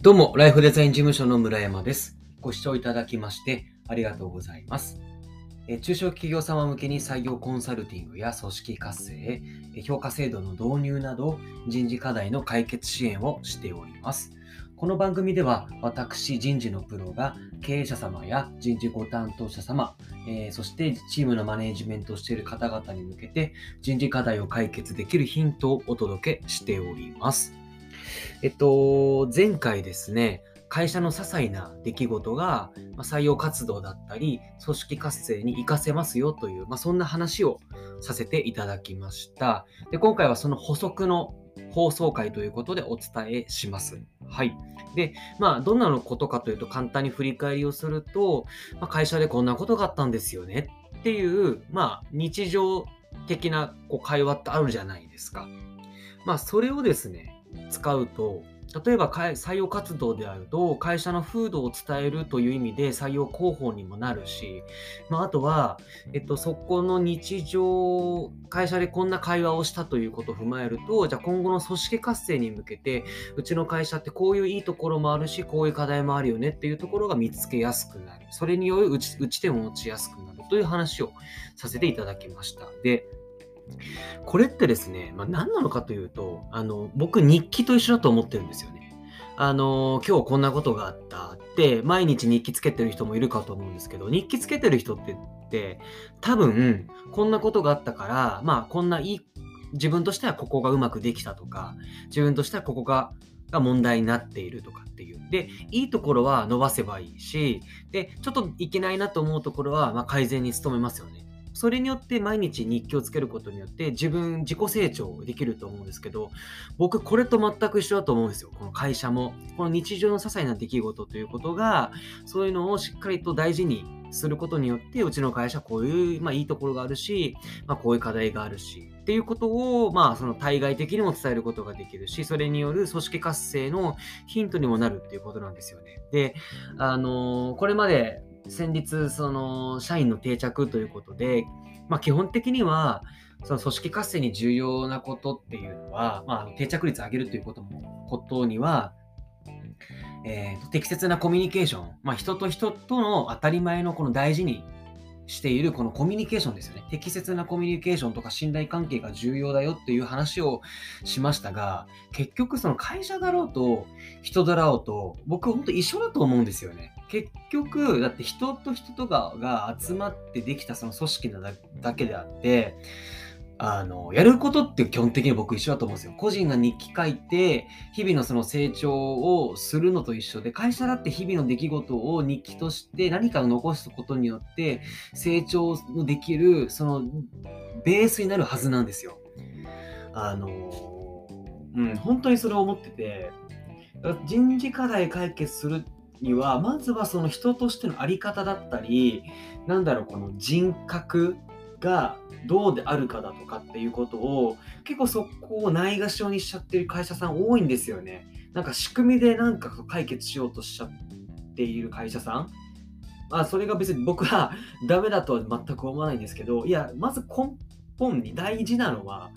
どうも、ライフデザイン事務所の村山です。ご視聴いただきましてありがとうございます。え中小企業様向けに採用コンサルティングや組織活性、評価制度の導入など人事課題の解決支援をしております。この番組では私人事のプロが経営者様や人事ご担当者様、えーそしてチームのマネジメントをしている方々に向けて人事課題を解決できるヒントをお届けしております。えっと、前回ですね、会社の些細な出来事がま採用活動だったり、組織活性に活かせますよという、まあ、そんな話をさせていただきました。で、今回はその補足の放送回ということでお伝えします。はい。で、まあ、どんなのことかというと、簡単に振り返りをすると、まあ、会社でこんなことがあったんですよねっていう、まあ、日常的なこう会話ってあるじゃないですか。まあ、それをですね、使うと、例えば採用活動であると、会社の風土を伝えるという意味で採用広報にもなるし、まあ、あとは、えっと、そこの日常、会社でこんな会話をしたということを踏まえると、じゃあ今後の組織活性に向けて、うちの会社ってこういういいところもあるし、こういう課題もあるよねっていうところが見つけやすくなる。それによる打ち打ち手も持ちやすくなるという話をさせていただきました。で、これってですね、まあ、何なのかというと、あの、僕日記と一緒だと思ってるんですよね。あの、今日こんなことがあったって、毎日日記つけてる人もいるかと思うんですけど、日記つけてる人ってって、多分、こんなことがあったから、まあ、こんないい、自分としてはここがうまくできたとか、自分としてはここが、が問題になっているとかっていう。で、いいところは伸ばせばいいし、で、ちょっといけないなと思うところは、まあ、改善に努めますよね。それによって毎日日記をつけることによって自分自己成長できると思うんですけど僕これと全く一緒だと思うんですよ。この会社も。この日常の些細な出来事ということがそういうのをしっかりと大事にすることによってうちの会社こういう、まあ、いいところがあるし、まあ、こういう課題があるしっていうことを、まあ、その対外的にも伝えることができるしそれによる組織活性のヒントにもなるっていうことなんですよね。であのこれまで先日その社員の定着ということで、まあ、基本的にはその組織活性に重要なことっていうのは、まあ、定着率上げるということもことには、えーと適切なコミュニケーション、まあ、人と人との当たり前のこの大事にしているこのコミュニケーションですよね。適切なコミュニケーションとか信頼関係が重要だよっていう話をしましたが、結局その会社だろうと人だろうと僕本当一緒だと思うんですよね。結局、だって人と人とかが集まってできたその組織なだけであって、あの、やることって基本的に僕一緒だと思うんですよ。個人が日記書いて、日々のその成長をするのと一緒で、会社だって日々の出来事を日記として何かを残すことによって、成長のできる、その、ベースになるはずなんですよ。あの、うん、本当にそれを思ってて、人事課題解決するには、まずはその人としてのあり方だったり、なんだろう、この人格がどうであるかだとかっていうことを、結構そこをないがしろにしちゃってる会社さん多いんですよね。なんか仕組みでなんか解決しようとしちゃっている会社さん。まあ、それが別に僕はダメだとは全く思わないんですけど、いや、まず根本に大事なのは、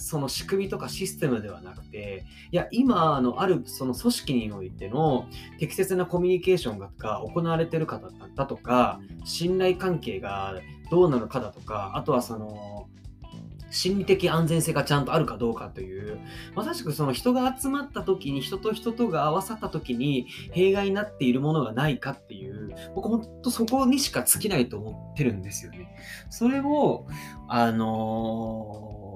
その仕組みとかシステムではなくて、いや、今、あの、あるその組織においての適切なコミュニケーションが行われてるかだったとか、信頼関係がどうなのかだとか、あとはその、心理的安全性がちゃんとあるかどうかという、まさしくその人が集まった時に、人と人とが合わさった時に、弊害になっているものがないかっていう、僕本当そこにしか尽きないと思ってるんですよね。それを、あのー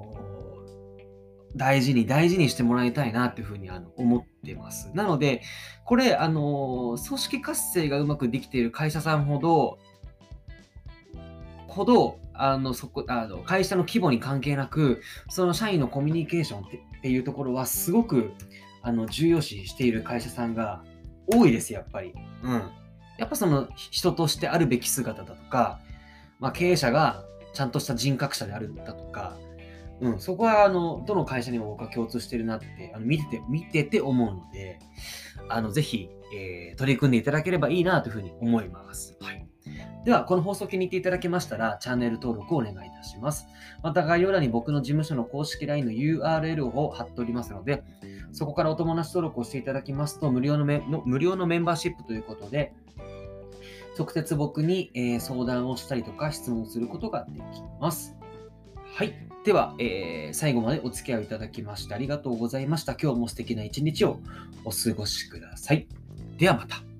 大事に大事にしてもらいたいなっていうふうにあの思ってます。なので、これ、あのー組織活性がうまくできている会社さんほど、ほど、あの、そこ、あの、会社の規模に関係なく、その社員のコミュニケーションってっていうところは、すごく、あの、重要視している会社さんが多いです、やっぱり。うん。やっぱその、人としてあるべき姿だとか、まあ、経営者がちゃんとした人格者であるだとか、うん、そこは、あの、どの会社にも僕は共通してるなって、あの見てて、見てて思うので、あの、ぜひ、えー取り組んでいただければいいなというふうに思います。はい。では、この放送を気に入っていただけましたら、チャンネル登録をお願いいたします。また、概要欄に僕の事務所の公式 LINE の URL を貼っておりますので、そこからお友達登録をしていただきますと、無料のメの無料のメンバーシップということで、直接僕に、えー、相談をしたりとか質問することができます。はい。では、えー、最後までお付き合いいただきましてありがとうございました。今日も素敵な一日をお過ごしください。ではまた。